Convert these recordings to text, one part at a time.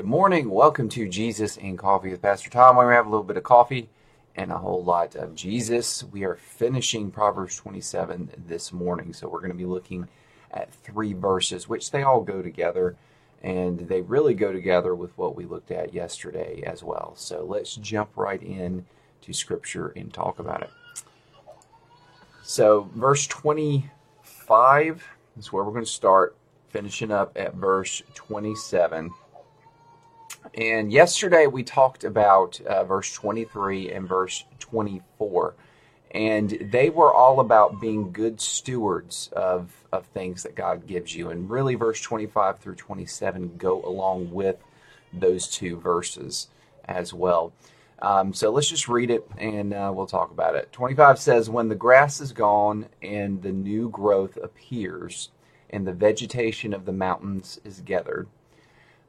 Good morning. Welcome to Jesus and Coffee with Pastor Tom, where we have a little bit of coffee and a whole lot of Jesus. We are finishing Proverbs 27 this morning, so we're going to be looking at three verses, which they all go together, and they really go together with what we looked at yesterday as well. So let's jump right in to Scripture and talk about it. So, verse 25 is where we're going to start, finishing up at verse 27. And yesterday we talked about uh, verse 23 and verse 24. And they were all about being good stewards of, of things that God gives you. And really, verse 25 through 27 go along with those two verses as well. Um, so let's just read it and uh, we'll talk about it. 25 says, When the grass is gone and the new growth appears, and the vegetation of the mountains is gathered,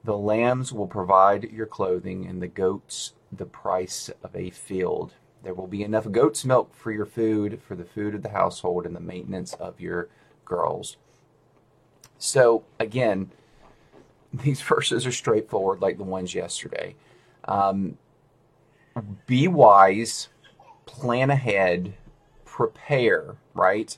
the lambs will provide your clothing, and the goats the price of a field. There will be enough goat's milk for your food, for the food of the household, and the maintenance of your girls. So, again, these verses are straightforward like the ones yesterday. Um, be wise, plan ahead, prepare, right?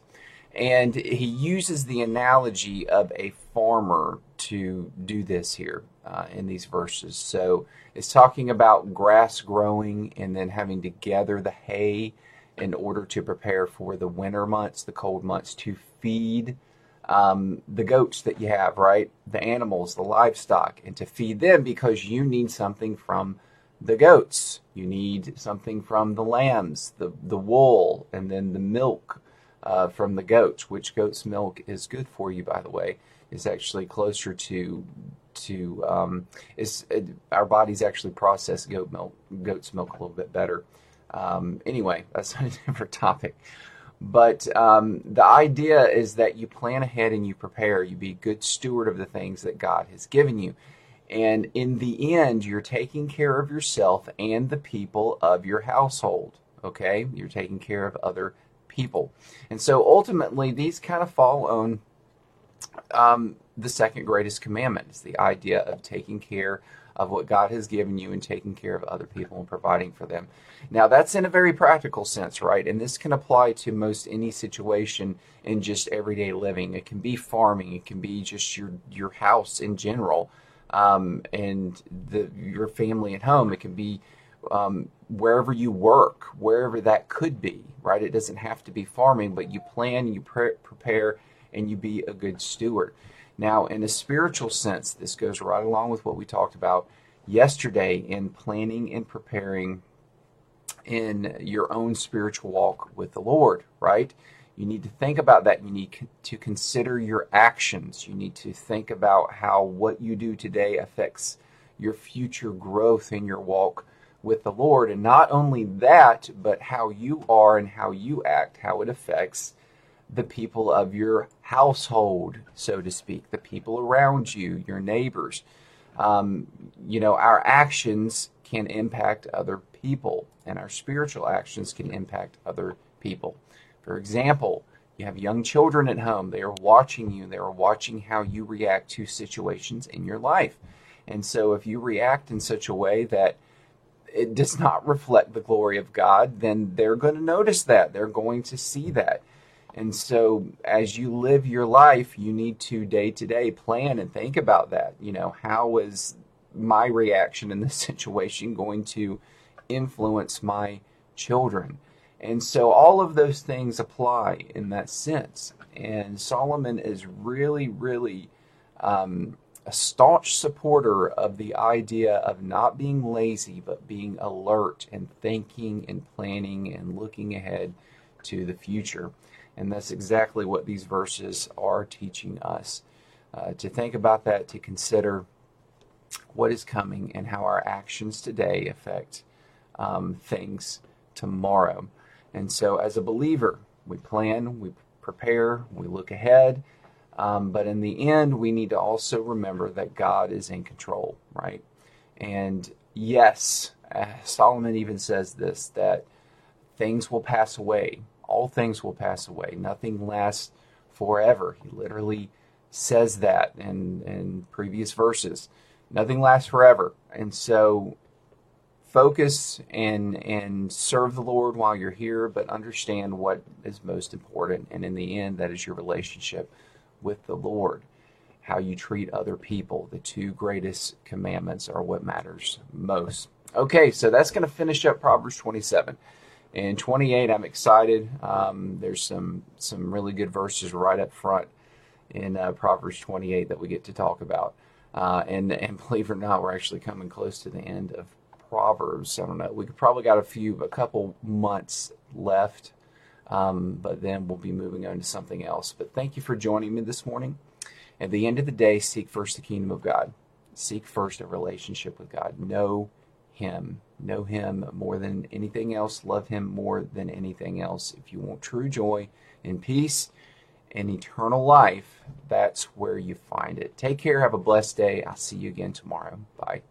And he uses the analogy of a farmer to do this here uh, in these verses. So it's talking about grass growing and then having to gather the hay in order to prepare for the winter months, the cold months, to feed um, the goats that you have, right? The animals, the livestock, and to feed them because you need something from the goats. You need something from the lambs, the, the wool, and then the milk uh, from the goats, which goat's milk is good for you, by the way. Is actually closer to to um, it, our bodies actually process goat milk, goat's milk a little bit better. Um, anyway, that's a different topic. But um, the idea is that you plan ahead and you prepare. You be a good steward of the things that God has given you. And in the end, you're taking care of yourself and the people of your household. Okay? You're taking care of other people. And so ultimately, these kind of fall on um, the second greatest commandment. It's the idea of taking care of what God has given you and taking care of other people and providing for them. Now, that's in a very practical sense, right? And this can apply to most any situation in just everyday living. It can be farming, it can be just your, your house in general, um, and the, your family at home. It can be um, wherever you work, wherever that could be, right? It doesn't have to be farming, but you plan, you pre- prepare, and you be a good steward. Now, in a spiritual sense, this goes right along with what we talked about yesterday in planning and preparing in your own spiritual walk with the Lord, right? You need to think about that. You need to consider your actions. You need to think about how what you do today affects your future growth in your walk with the Lord. And not only that, but how you are and how you act, how it affects the people of your household, so to speak, the people around you, your neighbors. Um, you know, our actions can impact other people, and our spiritual actions can impact other people. For example, you have young children at home. They are watching you. They are watching how you react to situations in your life. And so, if you react in such a way that it does not reflect the glory of God, then they're going to notice that. They're going to see that. And so, as you live your life, you need to day to day plan and think about that. You know, how is my reaction in this situation going to influence my children? And so, all of those things apply in that sense. And Solomon is really, really um, a staunch supporter of the idea of not being lazy, but being alert and thinking and planning and looking ahead to the future. And that's exactly what these verses are teaching us uh, to think about that, to consider what is coming and how our actions today affect um, things tomorrow. And so, as a believer, we plan, we prepare, we look ahead. Um, but in the end, we need to also remember that God is in control, right? And yes, uh, Solomon even says this that things will pass away all things will pass away. Nothing lasts forever. He literally says that in, in previous verses. nothing lasts forever. And so focus and and serve the Lord while you're here, but understand what is most important. And in the end, that is your relationship with the Lord, how you treat other people. The two greatest commandments are what matters most. Okay, so that's going to finish up Proverbs 27. In 28, I'm excited. Um, there's some some really good verses right up front in uh, Proverbs 28 that we get to talk about. Uh, and and believe it or not, we're actually coming close to the end of Proverbs. I don't know. We probably got a few, a couple months left, um, but then we'll be moving on to something else. But thank you for joining me this morning. At the end of the day, seek first the kingdom of God. Seek first a relationship with God. Know Him. Know Him more than anything else. Love Him more than anything else. If you want true joy and peace and eternal life, that's where you find it. Take care. Have a blessed day. I'll see you again tomorrow. Bye.